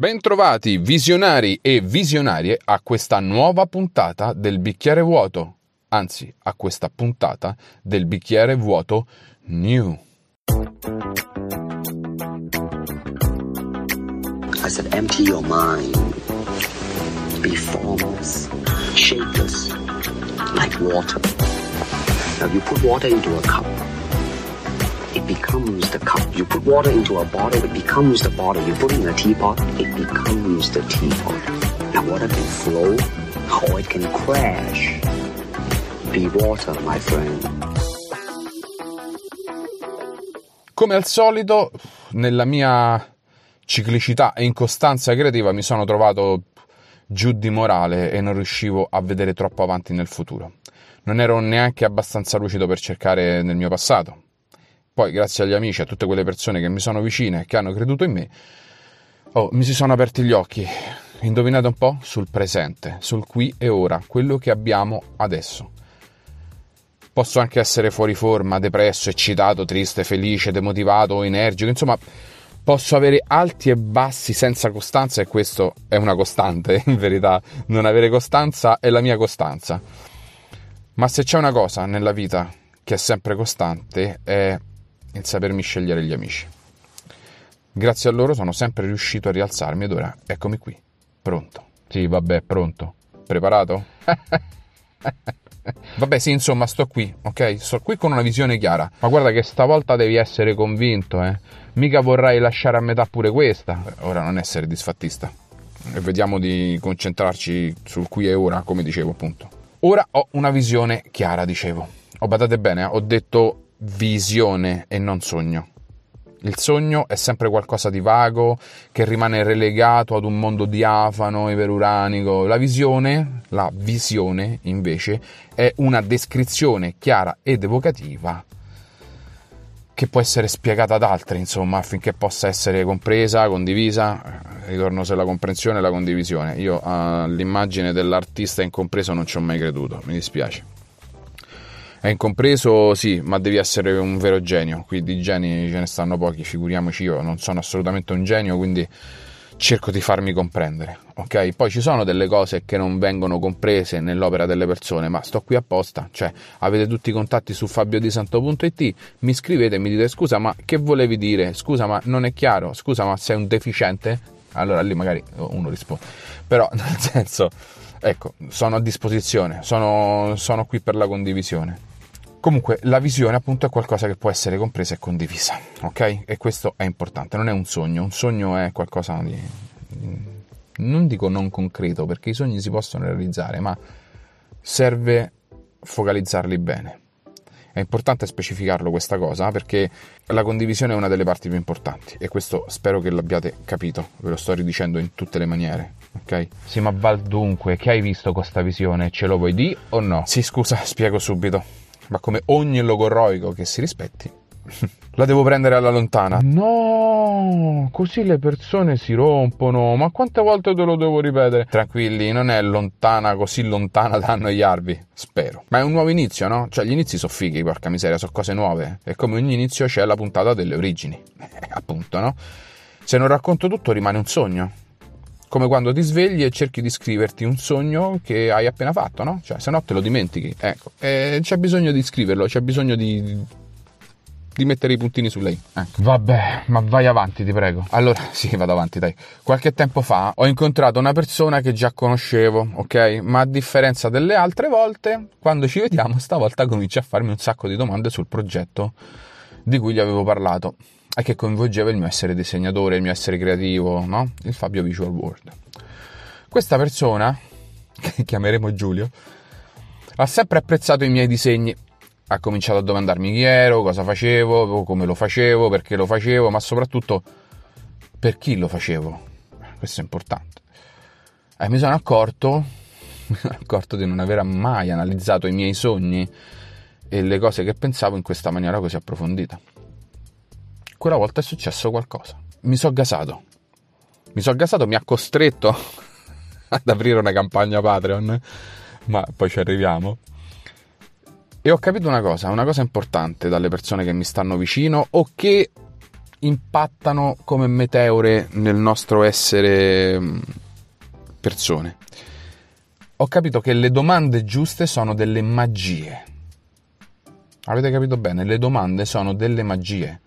Bentrovati visionari e visionarie a questa nuova puntata del bicchiere vuoto, anzi a questa puntata del bicchiere vuoto new. I said, empty your mind. Be formless, shapeless, like water. Now you put water into a cup. Becomes the cup. You put water into a bottle, it becomes the bottle. You put it in a teapot, it becomes the teapot. Now water can flow or it can crash. Be water, my friend. Come al solito, nella mia ciclicità e incostanza creativa mi sono trovato giù di morale e non riuscivo a vedere troppo avanti nel futuro. Non ero neanche abbastanza lucido per cercare nel mio passato. Poi, grazie agli amici, a tutte quelle persone che mi sono vicine e che hanno creduto in me, oh, mi si sono aperti gli occhi. Indovinate un po'? Sul presente, sul qui e ora, quello che abbiamo adesso. Posso anche essere fuori forma, depresso, eccitato, triste, felice, demotivato, energico, insomma, posso avere alti e bassi senza costanza e questo è una costante, in verità. Non avere costanza è la mia costanza. Ma se c'è una cosa nella vita che è sempre costante è il sapermi scegliere gli amici. Grazie a loro sono sempre riuscito a rialzarmi ed ora eccomi qui, pronto. Sì, vabbè, pronto. Preparato? Vabbè, sì, insomma, sto qui, ok? Sto qui con una visione chiara. Ma guarda che stavolta devi essere convinto, eh? Mica vorrai lasciare a metà pure questa. Ora non essere disfattista. E vediamo di concentrarci sul qui e ora, come dicevo, appunto. Ora ho una visione chiara, dicevo. Ho badate bene, eh? ho detto visione e non sogno. Il sogno è sempre qualcosa di vago che rimane relegato ad un mondo diafano, iperuranico. La visione, la visione invece, è una descrizione chiara ed evocativa che può essere spiegata ad altri, insomma, affinché possa essere compresa, condivisa. Ritorno sulla comprensione e la condivisione. Io all'immagine dell'artista incompreso non ci ho mai creduto, mi dispiace. È incompreso, sì, ma devi essere un vero genio. Qui di geni ce ne stanno pochi, figuriamoci io, non sono assolutamente un genio, quindi cerco di farmi comprendere, ok? Poi ci sono delle cose che non vengono comprese nell'opera delle persone, ma sto qui apposta, cioè avete tutti i contatti su fabiodisanto.it, mi scrivete e mi dite scusa, ma che volevi dire? Scusa, ma non è chiaro? Scusa, ma sei un deficiente? Allora lì magari uno risponde. Però nel senso, ecco, sono a disposizione, sono, sono qui per la condivisione. Comunque la visione appunto è qualcosa che può essere compresa e condivisa, ok? E questo è importante, non è un sogno, un sogno è qualcosa di... non dico non concreto perché i sogni si possono realizzare, ma serve focalizzarli bene. È importante specificarlo questa cosa perché la condivisione è una delle parti più importanti e questo spero che l'abbiate capito, ve lo sto ridicendo in tutte le maniere, ok? Sì, ma Val dunque, che hai visto con questa visione? Ce lo vuoi di o no? Sì, scusa, spiego subito ma come ogni logorroico che si rispetti, la devo prendere alla lontana. No, così le persone si rompono. Ma quante volte te lo devo ripetere? Tranquilli, non è lontana, così lontana da annoiarvi. Spero. Ma è un nuovo inizio, no? Cioè, gli inizi sono fighi, porca miseria, sono cose nuove. E come ogni inizio c'è la puntata delle origini. Eh, appunto, no? Se non racconto tutto rimane un sogno come quando ti svegli e cerchi di scriverti un sogno che hai appena fatto, no? Cioè, se no te lo dimentichi. Ecco, e c'è bisogno di scriverlo, c'è bisogno di, di mettere i puntini su lei. Ecco. Vabbè, ma vai avanti, ti prego. Allora, sì, vado avanti, dai. Qualche tempo fa ho incontrato una persona che già conoscevo, ok? Ma a differenza delle altre volte, quando ci vediamo, stavolta comincia a farmi un sacco di domande sul progetto di cui gli avevo parlato e che coinvolgeva il mio essere disegnatore, il mio essere creativo, no? Il Fabio Visual World. Questa persona, che chiameremo Giulio, ha sempre apprezzato i miei disegni. Ha cominciato a domandarmi chi ero, cosa facevo, come lo facevo, perché lo facevo, ma soprattutto per chi lo facevo. Questo è importante. E mi sono accorto, mi sono accorto di non aver mai analizzato i miei sogni e le cose che pensavo in questa maniera così approfondita quella volta è successo qualcosa. Mi sono gasato. Mi sono gasato, mi ha costretto ad aprire una campagna Patreon, ma poi ci arriviamo. E ho capito una cosa, una cosa importante dalle persone che mi stanno vicino o che impattano come meteore nel nostro essere mm, persone. Ho capito che le domande giuste sono delle magie. Avete capito bene? Le domande sono delle magie.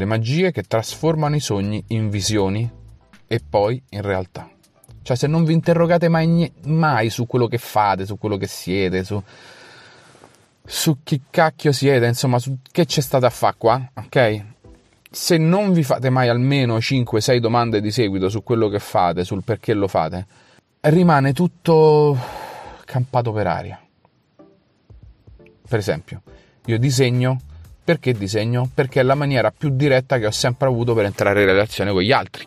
Le magie che trasformano i sogni in visioni e poi in realtà. Cioè, se non vi interrogate mai, mai su quello che fate, su quello che siete, su, su chi cacchio siete, insomma, su che c'è stato a fare qua, ok? Se non vi fate mai almeno 5-6 domande di seguito su quello che fate, sul perché lo fate, rimane tutto campato per aria. Per esempio, io disegno, perché disegno? Perché è la maniera più diretta che ho sempre avuto per entrare in relazione con gli altri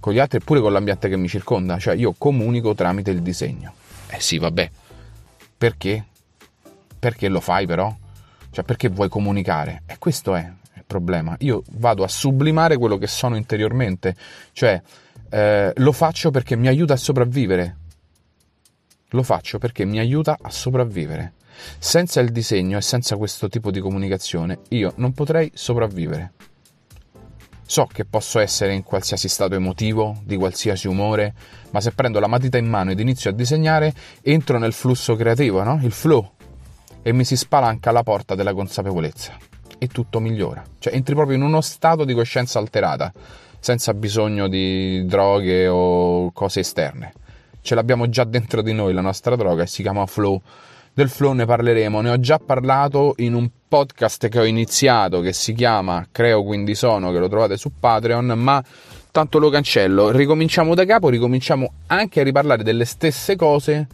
con gli altri e pure con l'ambiente che mi circonda, cioè io comunico tramite il disegno. Eh sì, vabbè. Perché? Perché lo fai però? Cioè perché vuoi comunicare? E questo è il problema. Io vado a sublimare quello che sono interiormente, cioè eh, lo faccio perché mi aiuta a sopravvivere. Lo faccio perché mi aiuta a sopravvivere. Senza il disegno e senza questo tipo di comunicazione io non potrei sopravvivere. So che posso essere in qualsiasi stato emotivo, di qualsiasi umore, ma se prendo la matita in mano ed inizio a disegnare, entro nel flusso creativo, no? Il flow. E mi si spalanca la porta della consapevolezza. E tutto migliora. Cioè entri proprio in uno stato di coscienza alterata, senza bisogno di droghe o cose esterne. Ce l'abbiamo già dentro di noi la nostra droga e si chiama flow del flow ne parleremo, ne ho già parlato in un podcast che ho iniziato che si chiama Creo quindi sono, che lo trovate su Patreon, ma tanto lo cancello. Ricominciamo da capo, ricominciamo anche a riparlare delle stesse cose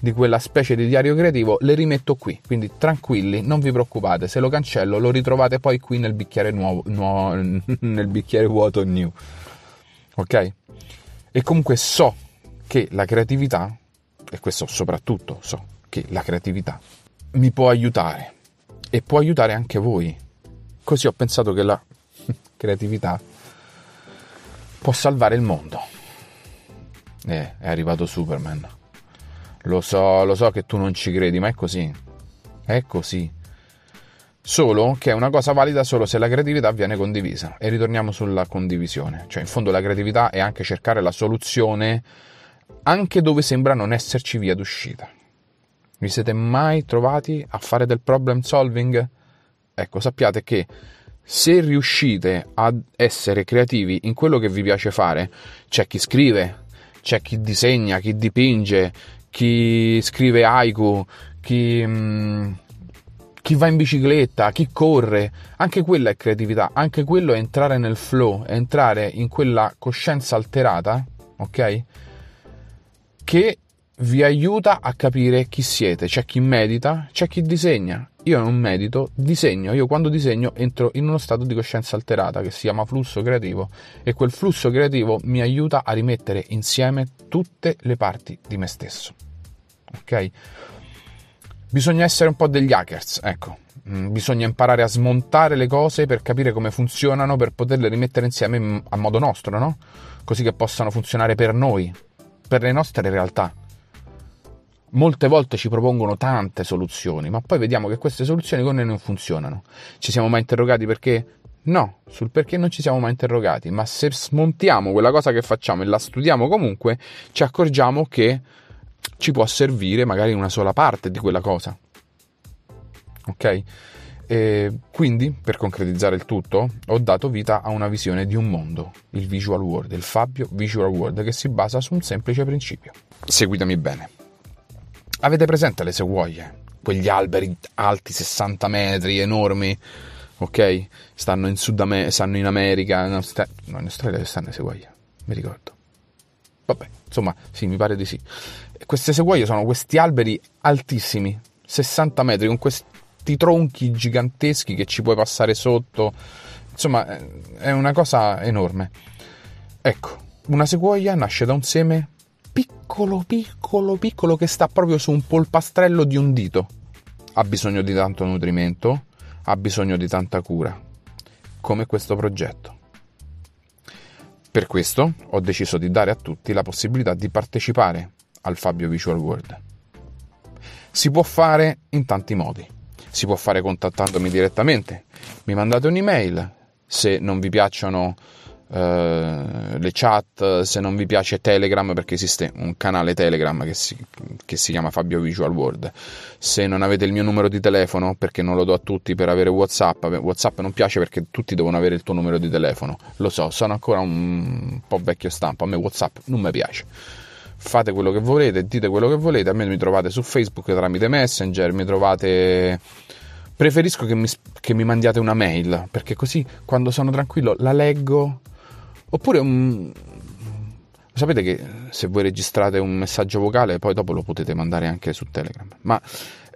di quella specie di diario creativo, le rimetto qui, quindi tranquilli, non vi preoccupate, se lo cancello lo ritrovate poi qui nel bicchiere nuovo, nuovo nel bicchiere vuoto new. Ok? E comunque so che la creatività, e questo soprattutto so, che la creatività mi può aiutare e può aiutare anche voi. Così ho pensato che la creatività può salvare il mondo. Eh, è arrivato Superman. Lo so, lo so che tu non ci credi, ma è così. È così. Solo che è una cosa valida solo se la creatività viene condivisa. E ritorniamo sulla condivisione. Cioè, in fondo la creatività è anche cercare la soluzione anche dove sembra non esserci via d'uscita. Vi siete mai trovati a fare del problem solving? Ecco, sappiate che se riuscite ad essere creativi in quello che vi piace fare, c'è chi scrive, c'è chi disegna, chi dipinge, chi scrive haiku, chi, mm, chi va in bicicletta, chi corre, anche quella è creatività, anche quello è entrare nel flow, è entrare in quella coscienza alterata, ok? Che vi aiuta a capire chi siete. C'è chi medita, c'è chi disegna. Io non medito, disegno. Io quando disegno entro in uno stato di coscienza alterata che si chiama flusso creativo e quel flusso creativo mi aiuta a rimettere insieme tutte le parti di me stesso. Ok? Bisogna essere un po' degli hackers, ecco. Mm, bisogna imparare a smontare le cose per capire come funzionano, per poterle rimettere insieme a modo nostro, no? Così che possano funzionare per noi, per le nostre realtà molte volte ci propongono tante soluzioni, ma poi vediamo che queste soluzioni con noi non funzionano. Ci siamo mai interrogati perché? No, sul perché non ci siamo mai interrogati, ma se smontiamo quella cosa che facciamo e la studiamo comunque, ci accorgiamo che ci può servire magari una sola parte di quella cosa. Ok? E quindi, per concretizzare il tutto, ho dato vita a una visione di un mondo, il Visual World, il Fabio Visual World, che si basa su un semplice principio. Seguitemi bene. Avete presente le sequoie? Quegli alberi alti 60 metri, enormi, ok? Stanno in Sud America, stanno in America, in Australia, no, in Australia stanno le sequoie, mi ricordo. Vabbè, insomma, sì, mi pare di sì. Queste sequoie sono questi alberi altissimi, 60 metri, con questi tronchi giganteschi che ci puoi passare sotto. Insomma, è una cosa enorme. Ecco, una sequoia nasce da un seme piccolo, piccolo, piccolo che sta proprio su un polpastrello di un dito. Ha bisogno di tanto nutrimento, ha bisogno di tanta cura, come questo progetto. Per questo ho deciso di dare a tutti la possibilità di partecipare al Fabio Visual World. Si può fare in tanti modi. Si può fare contattandomi direttamente. Mi mandate un'email, se non vi piacciono Uh, le chat, se non vi piace Telegram, perché esiste un canale Telegram che si, che si, chiama Fabio Visual World. Se non avete il mio numero di telefono, perché non lo do a tutti per avere WhatsApp, WhatsApp non piace perché tutti devono avere il tuo numero di telefono. Lo so, sono ancora un po' vecchio stampo, a me WhatsApp non mi piace. Fate quello che volete, dite quello che volete, a me mi trovate su Facebook tramite Messenger, mi trovate preferisco che mi, che mi, mandiate una mail perché così quando sono tranquillo la leggo Oppure un... Sapete che se voi registrate un messaggio vocale poi dopo lo potete mandare anche su Telegram, ma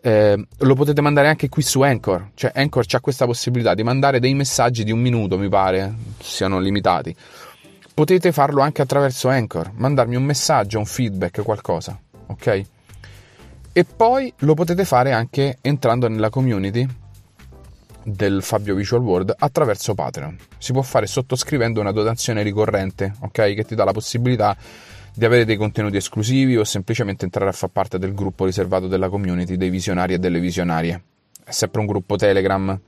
eh, lo potete mandare anche qui su Anchor, cioè Anchor ha questa possibilità di mandare dei messaggi di un minuto, mi pare, siano limitati. Potete farlo anche attraverso Anchor, mandarmi un messaggio, un feedback, qualcosa, ok? E poi lo potete fare anche entrando nella community del Fabio Visual World attraverso Patreon. Si può fare sottoscrivendo una dotazione ricorrente, ok? Che ti dà la possibilità di avere dei contenuti esclusivi o semplicemente entrare a far parte del gruppo riservato della community dei visionari e delle visionarie. È sempre un gruppo Telegram,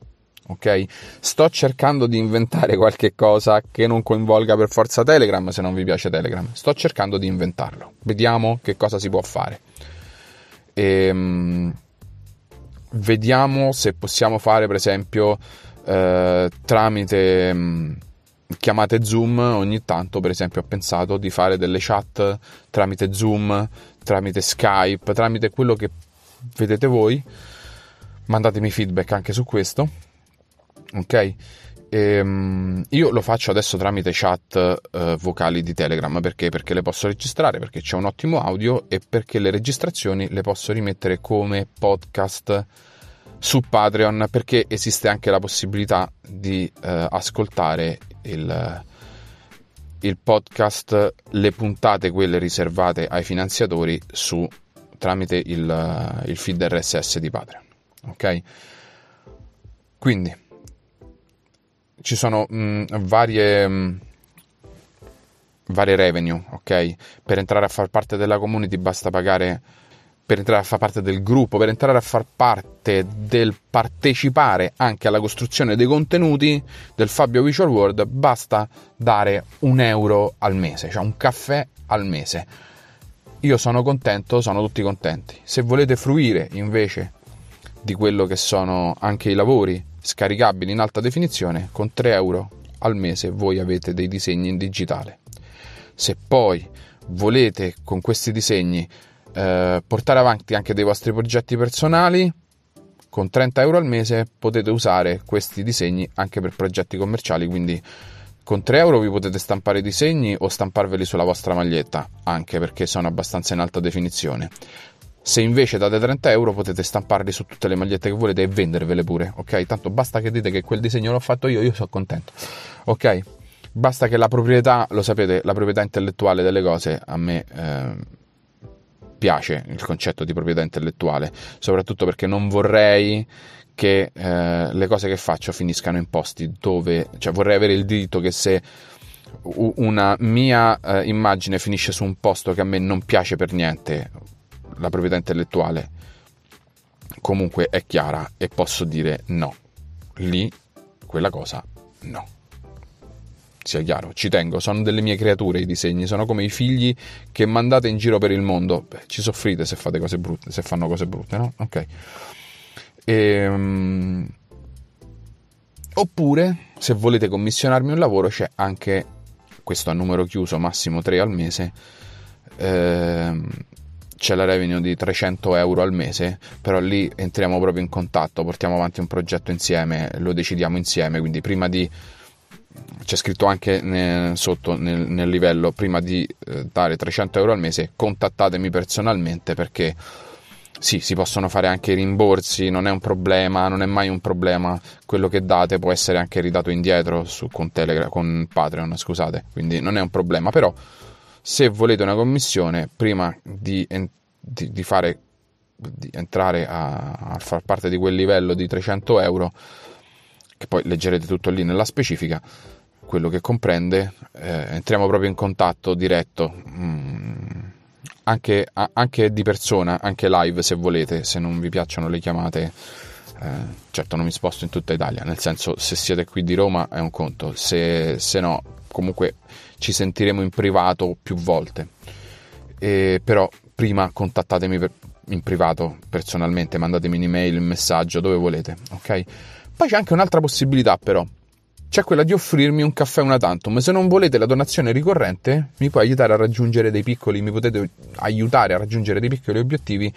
ok? Sto cercando di inventare qualche cosa che non coinvolga per forza Telegram se non vi piace Telegram. Sto cercando di inventarlo. Vediamo che cosa si può fare. Ehm vediamo se possiamo fare per esempio eh, tramite mh, mm, chiamate Zoom ogni tanto per esempio ho pensato di fare delle chat tramite Zoom tramite Skype tramite quello che vedete voi. Mandatemi feedback anche su questo ok Ehm, io lo faccio adesso tramite chat eh, vocali di Telegram perché? perché le posso registrare, perché c'è un ottimo audio e perché le registrazioni le posso rimettere come podcast su Patreon perché esiste anche la possibilità di eh, ascoltare il, il, podcast, le puntate, quelle riservate ai finanziatori, su, tramite il, il feed RSS di Patreon. Ok? Quindi ci sono mh, mm, varie, mh, mm, varie revenue, ok? Per entrare a far parte della community basta pagare per entrare a far parte del gruppo, per entrare a far parte del partecipare anche alla costruzione dei contenuti del Fabio Visual World, basta dare un euro al mese, cioè un caffè al mese. Io sono contento, sono tutti contenti. Se volete fruire invece di quello che sono anche i lavori scaricabili in alta definizione, con 3 euro al mese voi avete dei disegni in digitale. Se poi volete con questi disegni eh, portare avanti anche dei vostri progetti personali, con 30 euro al mese potete usare questi disegni anche per progetti commerciali, quindi con 3 euro vi potete stampare i disegni o stamparveli sulla vostra maglietta, anche perché sono abbastanza in alta definizione. Se invece date 30 euro potete stamparli su tutte le magliette che volete e vendervele pure, ok? Tanto basta che dite che quel disegno l'ho fatto io, io sono contento, ok? Basta che la proprietà, lo sapete, la proprietà intellettuale delle cose a me eh, piace il concetto di proprietà intellettuale, soprattutto perché non vorrei che eh, le cose che faccio finiscano in posti dove, cioè vorrei avere il diritto che se una mia eh, immagine finisce su un posto che a me non piace per niente, la proprietà intellettuale comunque è chiara e posso dire no. Lì quella cosa no. Sia chiaro, ci tengo, sono delle mie creature i disegni, sono come i figli che mandate in giro per il mondo. Beh, ci soffrite se fate cose brutte, se fanno cose brutte, no? Ok. Ehm... Oppure, se volete commissionarmi un lavoro, c'è anche questo a numero chiuso, massimo 3 al mese. Ehm c'è la revenue di 300 euro al mese, però lì entriamo proprio in contatto, portiamo avanti un progetto insieme, lo decidiamo insieme, quindi prima di c'è scritto anche sotto nel, nel, livello prima di eh, dare 300 euro al mese contattatemi personalmente perché sì, si possono fare anche i rimborsi, non è un problema, non è mai un problema. Quello che date può essere anche ridato indietro su, con, Telegram, con Patreon, scusate, quindi non è un problema. Però se volete una commissione, prima di, di, di, fare, di entrare a, a, far parte di quel livello di 300 euro, che poi leggerete tutto lì nella specifica, quello che comprende, eh, entriamo proprio in contatto diretto, mm, anche, a, anche, di persona, anche live se volete, se non vi piacciono le chiamate Eh, certo non mi sposto in tutta Italia, nel senso se siete qui di Roma è un conto, se, se no comunque ci sentiremo in privato più volte. E, però prima contattatemi per, in privato personalmente, mandatemi un'email, un messaggio, dove volete, ok? Poi c'è anche un'altra possibilità però, c'è quella di offrirmi un caffè una tantum. Se non volete la donazione ricorrente, mi può aiutare a raggiungere dei piccoli, mi potete aiutare a raggiungere dei piccoli obiettivi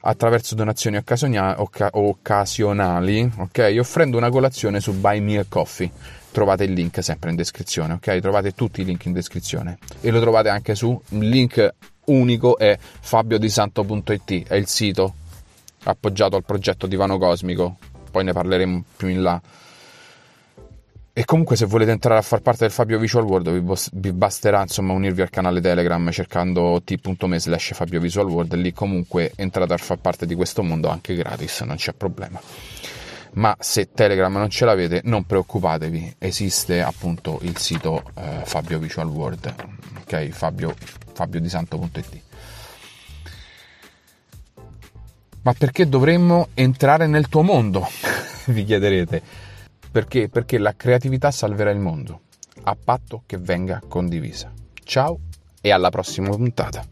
attraverso donazioni occasionali, ok? Offrendo una colazione su Buy Me a Coffee. Trovate il link sempre in descrizione, ok? Trovate tutti i link in descrizione e lo trovate anche su link unico è fabiodisanto.it, è il sito appoggiato al progetto Divano Cosmico. Poi ne parleremo più in là. E comunque se volete entrare a far parte del Fabio Visual World vi, bos- vi basterà insomma unirvi al canale Telegram cercando t.me slash Fabio Visual World lì comunque entrate a far parte di questo mondo anche gratis, non c'è problema. Ma se Telegram non ce l'avete non preoccupatevi, esiste appunto il sito eh, Fabio Visual World, ok? Fabio, fabiodisanto.it. Ma perché dovremmo entrare nel tuo mondo? vi chiederete. Perché? Perché la creatività salverà il mondo, a patto che venga condivisa. Ciao e alla prossima puntata.